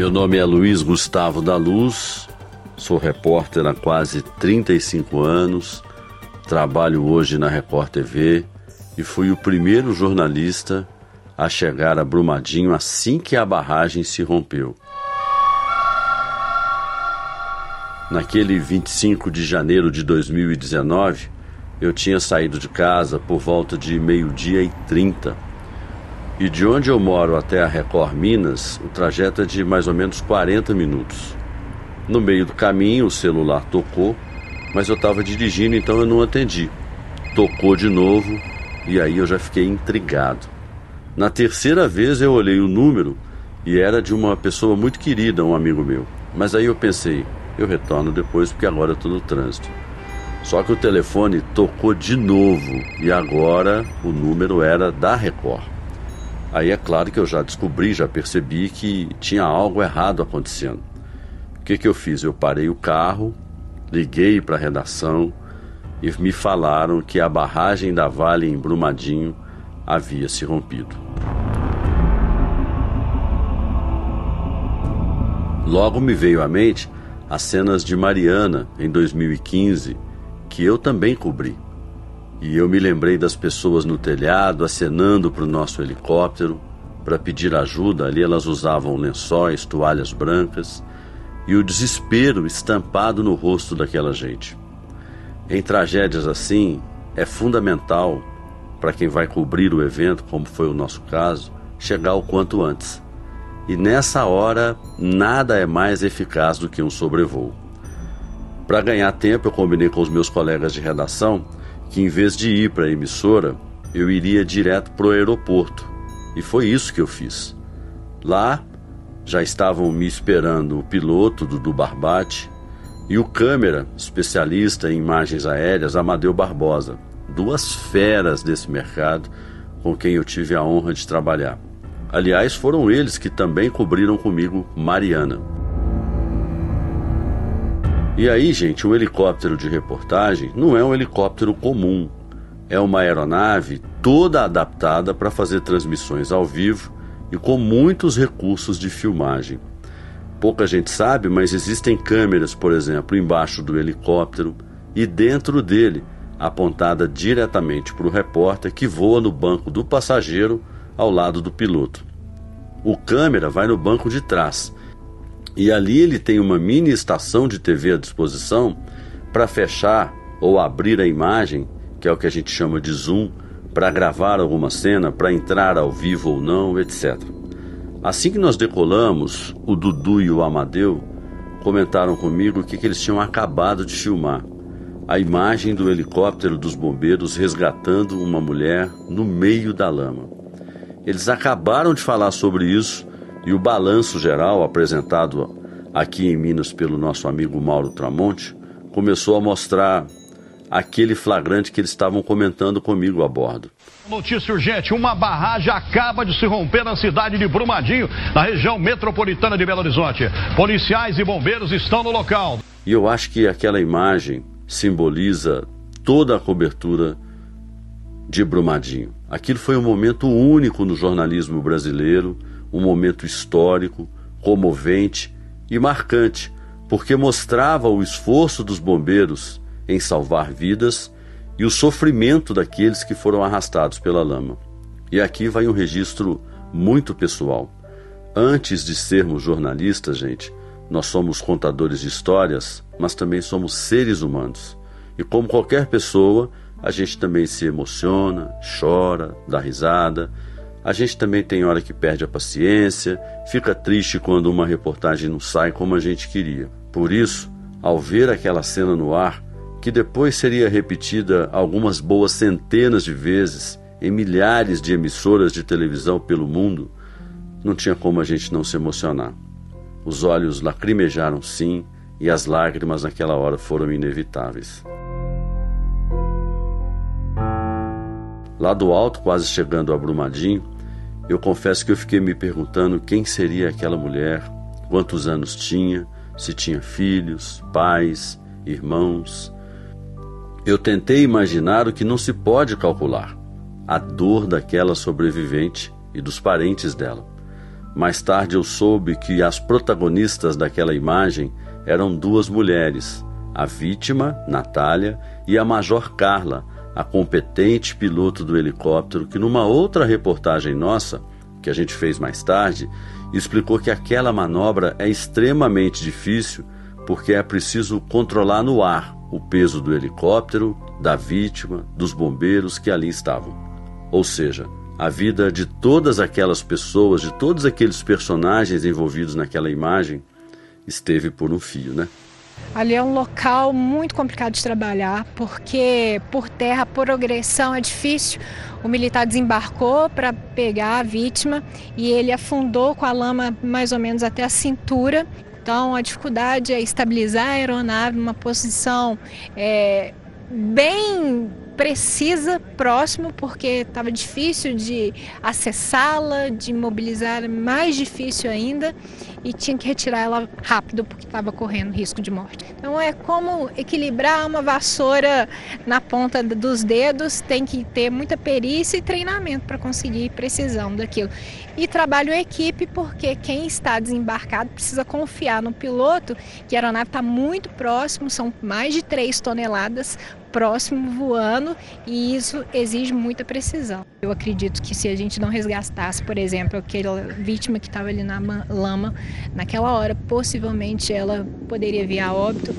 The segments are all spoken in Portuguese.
Meu nome é Luiz Gustavo da Luz, sou repórter há quase 35 anos, trabalho hoje na Record TV e fui o primeiro jornalista a chegar a Brumadinho assim que a barragem se rompeu. Naquele 25 de janeiro de 2019, eu tinha saído de casa por volta de meio-dia e 30 e de onde eu moro até a Record Minas, o trajeto é de mais ou menos 40 minutos. No meio do caminho, o celular tocou, mas eu estava dirigindo, então eu não atendi. Tocou de novo e aí eu já fiquei intrigado. Na terceira vez eu olhei o número e era de uma pessoa muito querida, um amigo meu. Mas aí eu pensei, eu retorno depois porque agora eu estou no trânsito. Só que o telefone tocou de novo e agora o número era da Record. Aí é claro que eu já descobri, já percebi que tinha algo errado acontecendo. O que, que eu fiz? Eu parei o carro, liguei para a redação e me falaram que a barragem da Vale em Brumadinho havia se rompido. Logo me veio à mente as cenas de Mariana em 2015, que eu também cobri. E eu me lembrei das pessoas no telhado acenando para o nosso helicóptero para pedir ajuda. Ali elas usavam lençóis, toalhas brancas e o desespero estampado no rosto daquela gente. Em tragédias assim, é fundamental para quem vai cobrir o evento, como foi o nosso caso, chegar o quanto antes. E nessa hora, nada é mais eficaz do que um sobrevoo. Para ganhar tempo, eu combinei com os meus colegas de redação que em vez de ir para a emissora, eu iria direto para o aeroporto. E foi isso que eu fiz. Lá já estavam me esperando o piloto Dudu Barbate e o câmera, especialista em imagens aéreas, Amadeu Barbosa, duas feras desse mercado com quem eu tive a honra de trabalhar. Aliás, foram eles que também cobriram comigo Mariana. E aí, gente, o helicóptero de reportagem não é um helicóptero comum. É uma aeronave toda adaptada para fazer transmissões ao vivo e com muitos recursos de filmagem. Pouca gente sabe, mas existem câmeras, por exemplo, embaixo do helicóptero e dentro dele, apontada diretamente para o repórter que voa no banco do passageiro ao lado do piloto. O câmera vai no banco de trás e ali ele tem uma mini estação de TV à disposição para fechar ou abrir a imagem, que é o que a gente chama de zoom, para gravar alguma cena, para entrar ao vivo ou não, etc. Assim que nós decolamos, o Dudu e o Amadeu comentaram comigo que, que eles tinham acabado de filmar a imagem do helicóptero dos bombeiros resgatando uma mulher no meio da lama. Eles acabaram de falar sobre isso e o balanço geral apresentado aqui em Minas pelo nosso amigo Mauro Tramonte começou a mostrar aquele flagrante que eles estavam comentando comigo a bordo. Notícia urgente: uma barragem acaba de se romper na cidade de Brumadinho, na região metropolitana de Belo Horizonte. Policiais e bombeiros estão no local. E eu acho que aquela imagem simboliza toda a cobertura de Brumadinho. Aquilo foi um momento único no jornalismo brasileiro um momento histórico, comovente e marcante, porque mostrava o esforço dos bombeiros em salvar vidas e o sofrimento daqueles que foram arrastados pela lama. E aqui vai um registro muito pessoal. Antes de sermos jornalistas, gente, nós somos contadores de histórias, mas também somos seres humanos. E como qualquer pessoa, a gente também se emociona, chora, dá risada a gente também tem hora que perde a paciência, fica triste quando uma reportagem não sai como a gente queria. Por isso, ao ver aquela cena no ar, que depois seria repetida algumas boas centenas de vezes em milhares de emissoras de televisão pelo mundo, não tinha como a gente não se emocionar. Os olhos lacrimejaram sim, e as lágrimas naquela hora foram inevitáveis. Lá do alto, quase chegando a Brumadinho, eu confesso que eu fiquei me perguntando quem seria aquela mulher, quantos anos tinha, se tinha filhos, pais, irmãos. Eu tentei imaginar o que não se pode calcular: a dor daquela sobrevivente e dos parentes dela. Mais tarde eu soube que as protagonistas daquela imagem eram duas mulheres, a vítima, Natália, e a Major Carla, a competente piloto do helicóptero, que numa outra reportagem nossa, que a gente fez mais tarde, explicou que aquela manobra é extremamente difícil porque é preciso controlar no ar o peso do helicóptero, da vítima, dos bombeiros que ali estavam. Ou seja, a vida de todas aquelas pessoas, de todos aqueles personagens envolvidos naquela imagem, esteve por um fio, né? Ali é um local muito complicado de trabalhar, porque por terra a progressão é difícil. O militar desembarcou para pegar a vítima e ele afundou com a lama mais ou menos até a cintura. Então a dificuldade é estabilizar a aeronave numa posição é, bem precisa, próximo, porque estava difícil de acessá-la, de mobilizar, mais difícil ainda, e tinha que retirar ela rápido porque estava correndo risco de morte. Então é como equilibrar uma vassoura na ponta dos dedos, tem que ter muita perícia e treinamento para conseguir precisão daquilo. E trabalho em equipe porque quem está desembarcado precisa confiar no piloto, que a aeronave está muito próximo, são mais de 3 toneladas, próximo voando e isso exige muita precisão. Eu acredito que se a gente não resgatasse, por exemplo, aquela vítima que estava ali na lama, naquela hora, possivelmente ela poderia vir a óbito.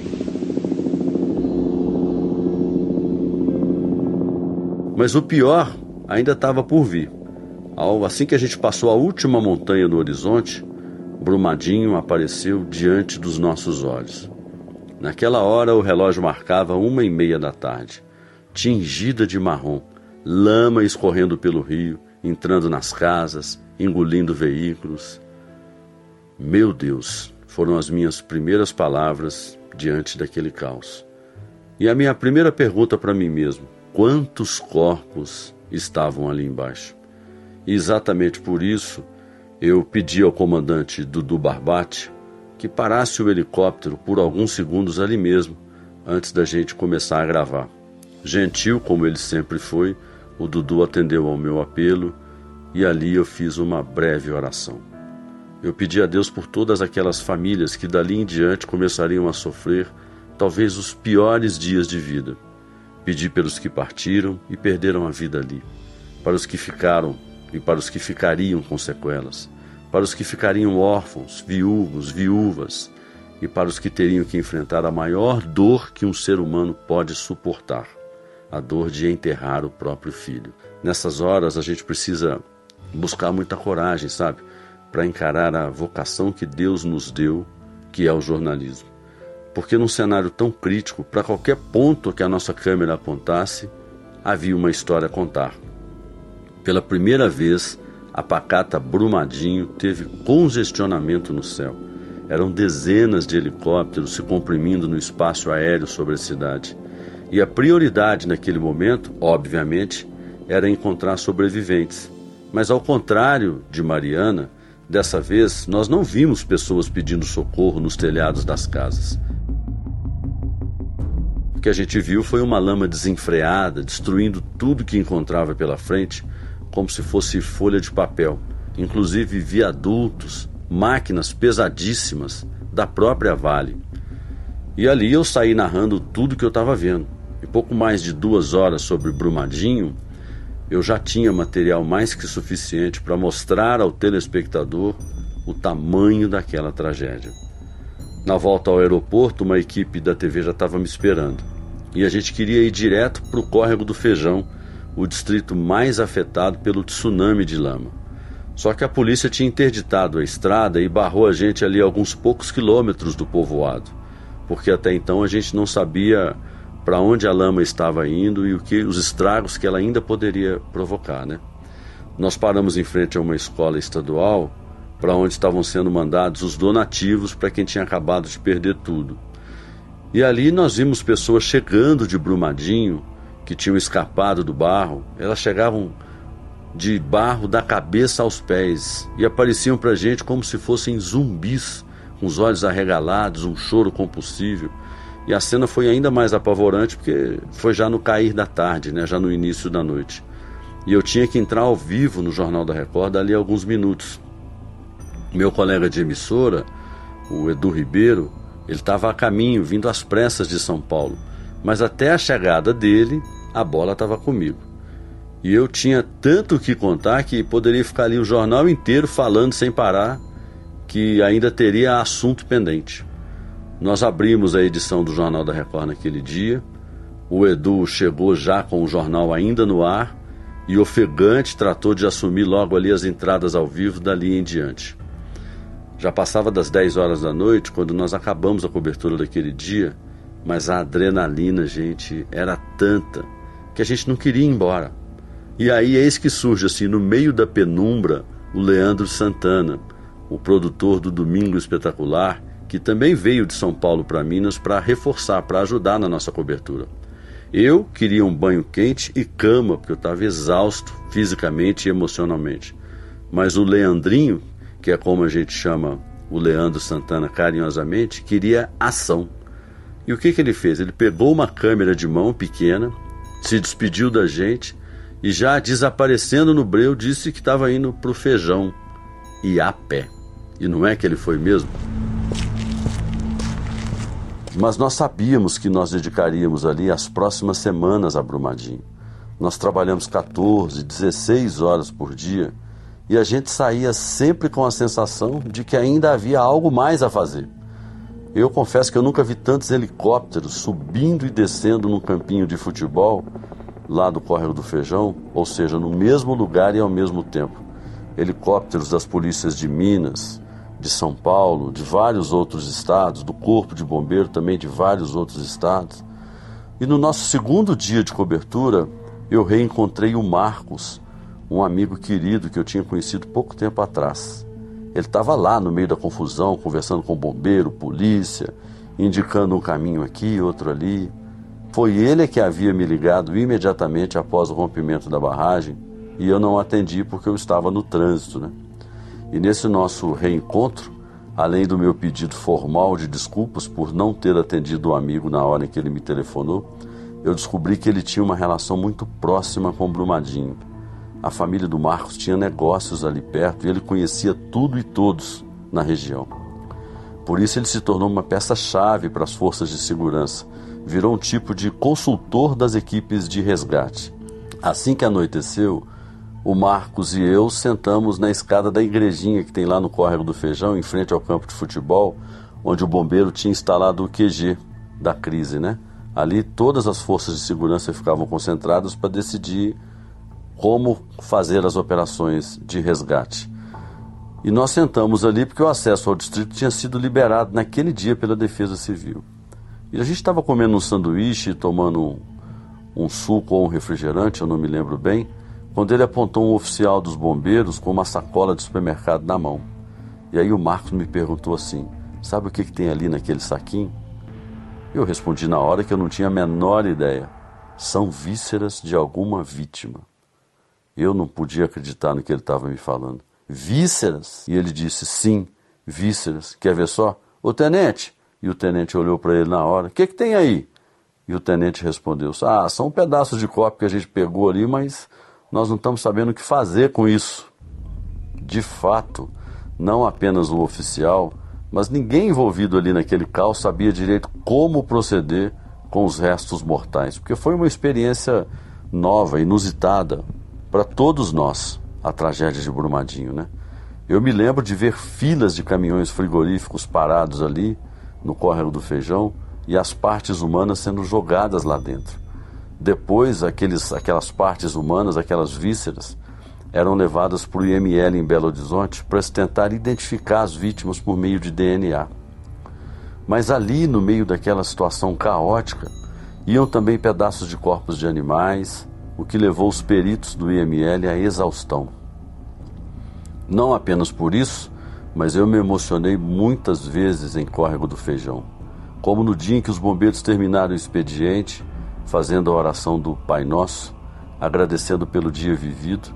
Mas o pior ainda estava por vir. Assim que a gente passou a última montanha no horizonte, Brumadinho apareceu diante dos nossos olhos. Naquela hora o relógio marcava uma e meia da tarde, tingida de marrom, lama escorrendo pelo rio, entrando nas casas, engolindo veículos. Meu Deus, foram as minhas primeiras palavras diante daquele caos. E a minha primeira pergunta para mim mesmo: quantos corpos estavam ali embaixo? E exatamente por isso eu pedi ao comandante Dudu Barbate que parasse o helicóptero por alguns segundos ali mesmo, antes da gente começar a gravar. Gentil como ele sempre foi, o Dudu atendeu ao meu apelo e ali eu fiz uma breve oração. Eu pedi a Deus por todas aquelas famílias que dali em diante começariam a sofrer talvez os piores dias de vida. Pedi pelos que partiram e perderam a vida ali, para os que ficaram e para os que ficariam com sequelas para os que ficariam órfãos, viúvos, viúvas, e para os que teriam que enfrentar a maior dor que um ser humano pode suportar a dor de enterrar o próprio filho. Nessas horas a gente precisa buscar muita coragem, sabe? Para encarar a vocação que Deus nos deu, que é o jornalismo. Porque num cenário tão crítico, para qualquer ponto que a nossa câmera apontasse, havia uma história a contar. Pela primeira vez, a pacata Brumadinho teve congestionamento no céu. Eram dezenas de helicópteros se comprimindo no espaço aéreo sobre a cidade. E a prioridade naquele momento, obviamente, era encontrar sobreviventes. Mas ao contrário de Mariana, dessa vez nós não vimos pessoas pedindo socorro nos telhados das casas. O que a gente viu foi uma lama desenfreada, destruindo tudo que encontrava pela frente como se fosse folha de papel, inclusive viadutos, máquinas pesadíssimas da própria Vale. E ali eu saí narrando tudo que eu estava vendo. E pouco mais de duas horas sobre Brumadinho, eu já tinha material mais que suficiente para mostrar ao telespectador o tamanho daquela tragédia. Na volta ao aeroporto, uma equipe da TV já estava me esperando. E a gente queria ir direto para o córrego do Feijão o distrito mais afetado pelo tsunami de lama. Só que a polícia tinha interditado a estrada e barrou a gente ali a alguns poucos quilômetros do povoado, porque até então a gente não sabia para onde a lama estava indo e o que os estragos que ela ainda poderia provocar, né? Nós paramos em frente a uma escola estadual para onde estavam sendo mandados os donativos para quem tinha acabado de perder tudo. E ali nós vimos pessoas chegando de Brumadinho que tinham escapado do barro, elas chegavam de barro da cabeça aos pés e apareciam para a gente como se fossem zumbis, com os olhos arregalados, um choro compulsível. E a cena foi ainda mais apavorante porque foi já no cair da tarde, né, já no início da noite. E eu tinha que entrar ao vivo no Jornal da Record ali alguns minutos. Meu colega de emissora, o Edu Ribeiro, ele estava a caminho, vindo às pressas de São Paulo, mas até a chegada dele, a bola estava comigo. E eu tinha tanto que contar que poderia ficar ali o jornal inteiro falando sem parar, que ainda teria assunto pendente. Nós abrimos a edição do Jornal da Record naquele dia. O Edu chegou já com o jornal ainda no ar e ofegante tratou de assumir logo ali as entradas ao vivo dali em diante. Já passava das 10 horas da noite quando nós acabamos a cobertura daquele dia, mas a adrenalina, gente, era tanta que a gente não queria ir embora. E aí eis que surge assim, no meio da penumbra, o Leandro Santana, o produtor do Domingo Espetacular, que também veio de São Paulo para Minas para reforçar, para ajudar na nossa cobertura. Eu queria um banho quente e cama, porque eu estava exausto fisicamente e emocionalmente. Mas o Leandrinho, que é como a gente chama o Leandro Santana carinhosamente, queria ação. E o que, que ele fez? Ele pegou uma câmera de mão pequena, se despediu da gente e já desaparecendo no breu disse que estava indo para o feijão e a pé. E não é que ele foi mesmo? Mas nós sabíamos que nós dedicaríamos ali as próximas semanas a Brumadinho. Nós trabalhamos 14, 16 horas por dia e a gente saía sempre com a sensação de que ainda havia algo mais a fazer. Eu confesso que eu nunca vi tantos helicópteros subindo e descendo num campinho de futebol lá do Córrego do Feijão, ou seja, no mesmo lugar e ao mesmo tempo. Helicópteros das polícias de Minas, de São Paulo, de vários outros estados, do Corpo de Bombeiro também de vários outros estados. E no nosso segundo dia de cobertura, eu reencontrei o Marcos, um amigo querido que eu tinha conhecido pouco tempo atrás. Ele estava lá no meio da confusão, conversando com bombeiro, polícia, indicando um caminho aqui, outro ali. Foi ele que havia me ligado imediatamente após o rompimento da barragem e eu não atendi porque eu estava no trânsito, né? E nesse nosso reencontro, além do meu pedido formal de desculpas por não ter atendido o amigo na hora em que ele me telefonou, eu descobri que ele tinha uma relação muito próxima com Brumadinho. A família do Marcos tinha negócios ali perto e ele conhecia tudo e todos na região. Por isso ele se tornou uma peça-chave para as forças de segurança, virou um tipo de consultor das equipes de resgate. Assim que anoiteceu, o Marcos e eu sentamos na escada da igrejinha que tem lá no Córrego do Feijão, em frente ao campo de futebol, onde o bombeiro tinha instalado o QG da crise, né? Ali todas as forças de segurança ficavam concentradas para decidir como fazer as operações de resgate. E nós sentamos ali porque o acesso ao distrito tinha sido liberado naquele dia pela Defesa Civil. E a gente estava comendo um sanduíche, tomando um, um suco ou um refrigerante, eu não me lembro bem, quando ele apontou um oficial dos bombeiros com uma sacola de supermercado na mão. E aí o Marcos me perguntou assim: Sabe o que, que tem ali naquele saquinho? Eu respondi na hora que eu não tinha a menor ideia. São vísceras de alguma vítima. Eu não podia acreditar no que ele estava me falando. Vísceras? E ele disse: Sim, vísceras. Quer ver só? O tenente. E o tenente olhou para ele na hora: O que, que tem aí? E o tenente respondeu: Ah, são pedaços de copo que a gente pegou ali, mas nós não estamos sabendo o que fazer com isso. De fato, não apenas o oficial, mas ninguém envolvido ali naquele caos sabia direito como proceder com os restos mortais, porque foi uma experiência nova, inusitada para todos nós, a tragédia de Brumadinho, né? Eu me lembro de ver filas de caminhões frigoríficos parados ali no córrego do Feijão e as partes humanas sendo jogadas lá dentro. Depois, aqueles, aquelas partes humanas, aquelas vísceras, eram levadas para o IML em Belo Horizonte para se tentar identificar as vítimas por meio de DNA. Mas ali, no meio daquela situação caótica, iam também pedaços de corpos de animais, o que levou os peritos do IML à exaustão. Não apenas por isso, mas eu me emocionei muitas vezes em Córrego do Feijão, como no dia em que os bombeiros terminaram o expediente fazendo a oração do Pai Nosso, agradecendo pelo dia vivido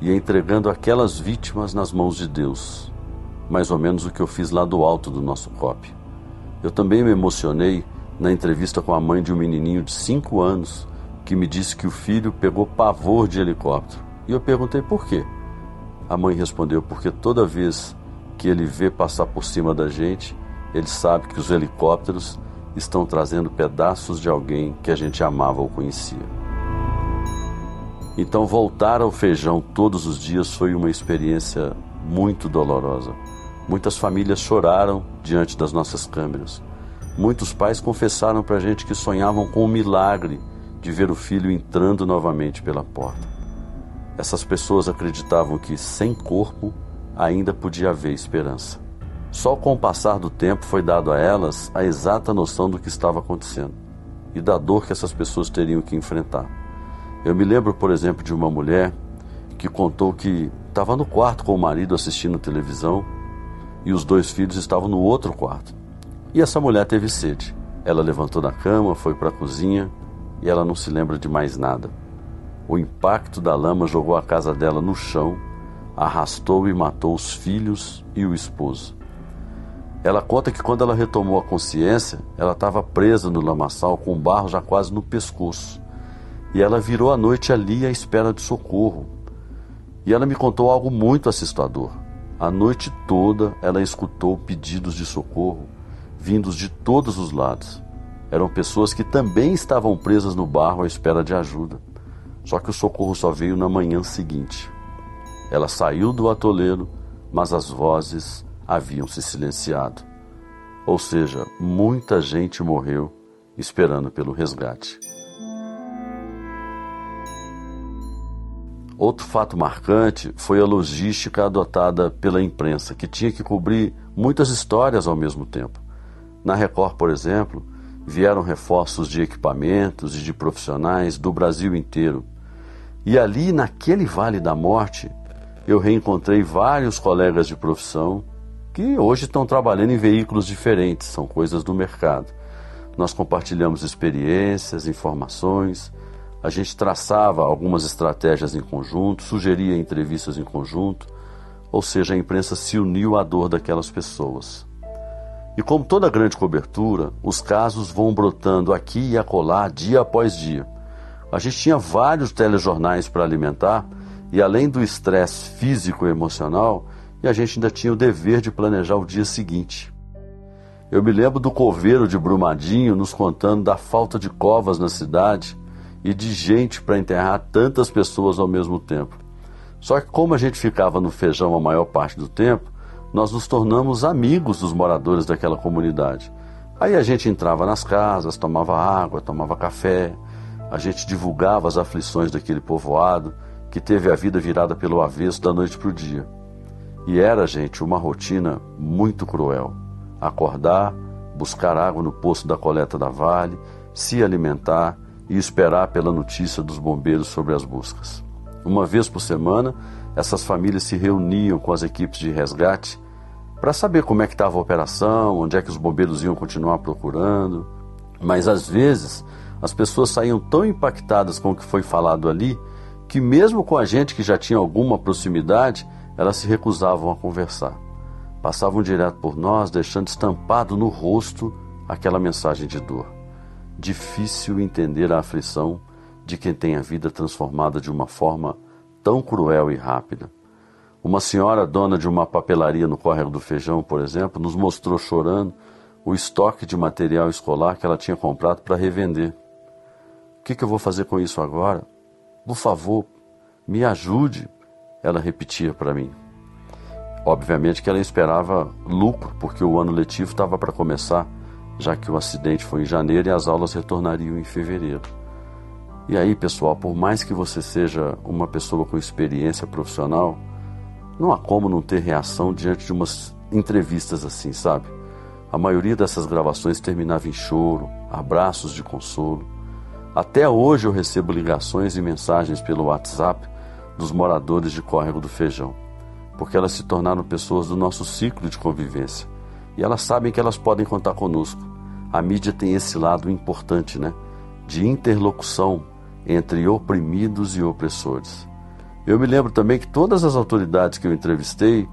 e entregando aquelas vítimas nas mãos de Deus. Mais ou menos o que eu fiz lá do alto do nosso COP. Eu também me emocionei na entrevista com a mãe de um menininho de 5 anos que me disse que o filho pegou pavor de helicóptero. E eu perguntei por quê. A mãe respondeu: porque toda vez que ele vê passar por cima da gente, ele sabe que os helicópteros estão trazendo pedaços de alguém que a gente amava ou conhecia. Então, voltar ao feijão todos os dias foi uma experiência muito dolorosa. Muitas famílias choraram diante das nossas câmeras. Muitos pais confessaram para a gente que sonhavam com o milagre de ver o filho entrando novamente pela porta. Essas pessoas acreditavam que, sem corpo, ainda podia haver esperança. Só com o passar do tempo foi dado a elas a exata noção do que estava acontecendo e da dor que essas pessoas teriam que enfrentar. Eu me lembro, por exemplo, de uma mulher que contou que estava no quarto com o marido assistindo televisão e os dois filhos estavam no outro quarto. E essa mulher teve sede. Ela levantou da cama, foi para a cozinha e ela não se lembra de mais nada. O impacto da lama jogou a casa dela no chão, arrastou e matou os filhos e o esposo. Ela conta que quando ela retomou a consciência, ela estava presa no lamaçal com o barro já quase no pescoço. E ela virou a noite ali à espera de socorro. E ela me contou algo muito assustador. A noite toda ela escutou pedidos de socorro vindos de todos os lados. Eram pessoas que também estavam presas no barro à espera de ajuda. Só que o socorro só veio na manhã seguinte. Ela saiu do atoleiro, mas as vozes haviam se silenciado. Ou seja, muita gente morreu esperando pelo resgate. Outro fato marcante foi a logística adotada pela imprensa, que tinha que cobrir muitas histórias ao mesmo tempo. Na Record, por exemplo, vieram reforços de equipamentos e de profissionais do Brasil inteiro. E ali, naquele Vale da Morte, eu reencontrei vários colegas de profissão que hoje estão trabalhando em veículos diferentes, são coisas do mercado. Nós compartilhamos experiências, informações, a gente traçava algumas estratégias em conjunto, sugeria entrevistas em conjunto, ou seja, a imprensa se uniu à dor daquelas pessoas. E como toda grande cobertura, os casos vão brotando aqui e acolá, dia após dia. A gente tinha vários telejornais para alimentar, e além do estresse físico e emocional, e a gente ainda tinha o dever de planejar o dia seguinte. Eu me lembro do coveiro de Brumadinho nos contando da falta de covas na cidade e de gente para enterrar tantas pessoas ao mesmo tempo. Só que, como a gente ficava no feijão a maior parte do tempo, nós nos tornamos amigos dos moradores daquela comunidade. Aí a gente entrava nas casas, tomava água, tomava café, a gente divulgava as aflições daquele povoado que teve a vida virada pelo avesso da noite para o dia. E era, gente, uma rotina muito cruel. Acordar, buscar água no poço da coleta da Vale, se alimentar e esperar pela notícia dos bombeiros sobre as buscas. Uma vez por semana, essas famílias se reuniam com as equipes de resgate para saber como é que estava a operação, onde é que os bombeiros iam continuar procurando. Mas às vezes as pessoas saíam tão impactadas com o que foi falado ali que mesmo com a gente que já tinha alguma proximidade, elas se recusavam a conversar. Passavam direto por nós, deixando estampado no rosto aquela mensagem de dor. Difícil entender a aflição de quem tem a vida transformada de uma forma tão cruel e rápida. Uma senhora dona de uma papelaria no córrego do Feijão, por exemplo, nos mostrou chorando o estoque de material escolar que ela tinha comprado para revender. O que, que eu vou fazer com isso agora? Por favor, me ajude ela repetia para mim. Obviamente que ela esperava lucro, porque o ano letivo estava para começar, já que o acidente foi em janeiro e as aulas retornariam em fevereiro. E aí, pessoal, por mais que você seja uma pessoa com experiência profissional, não há como não ter reação diante de umas entrevistas assim, sabe? A maioria dessas gravações terminava em choro, abraços de consolo. Até hoje eu recebo ligações e mensagens pelo WhatsApp dos moradores de Córrego do Feijão, porque elas se tornaram pessoas do nosso ciclo de convivência e elas sabem que elas podem contar conosco. A mídia tem esse lado importante, né? De interlocução entre oprimidos e opressores. Eu me lembro também que todas as autoridades que eu entrevistei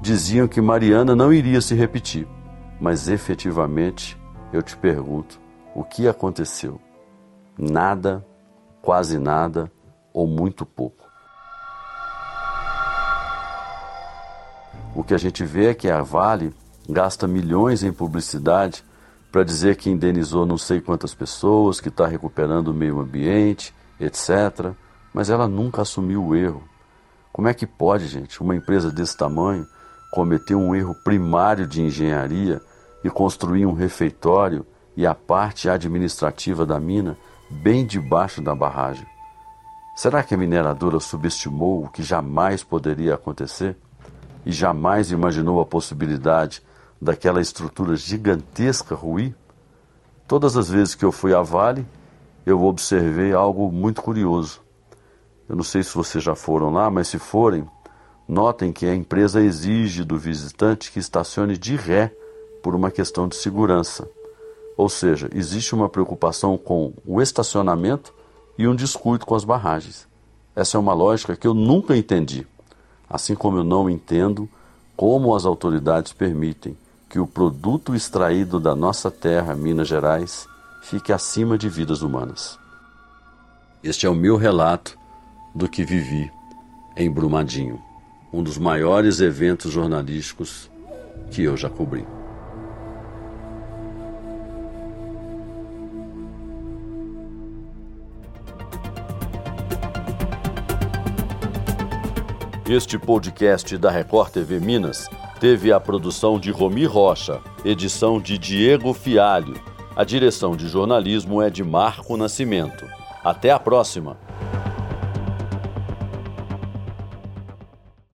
diziam que Mariana não iria se repetir, mas efetivamente eu te pergunto: o que aconteceu? Nada, quase nada ou muito pouco. O que a gente vê é que a Vale gasta milhões em publicidade para dizer que indenizou não sei quantas pessoas, que está recuperando o meio ambiente, etc. Mas ela nunca assumiu o erro. Como é que pode, gente, uma empresa desse tamanho cometer um erro primário de engenharia e construir um refeitório e a parte administrativa da mina bem debaixo da barragem? Será que a mineradora subestimou o que jamais poderia acontecer e jamais imaginou a possibilidade daquela estrutura gigantesca ruir? Todas as vezes que eu fui à Vale, eu observei algo muito curioso. Eu não sei se vocês já foram lá, mas se forem, Notem que a empresa exige do visitante que estacione de ré por uma questão de segurança. Ou seja, existe uma preocupação com o estacionamento e um descuido com as barragens. Essa é uma lógica que eu nunca entendi, assim como eu não entendo como as autoridades permitem que o produto extraído da nossa terra, Minas Gerais, fique acima de vidas humanas. Este é o meu relato do que vivi em Brumadinho um dos maiores eventos jornalísticos que eu já cobri. Este podcast da Record TV Minas teve a produção de Romi Rocha, edição de Diego Fialho. A direção de jornalismo é de Marco Nascimento. Até a próxima!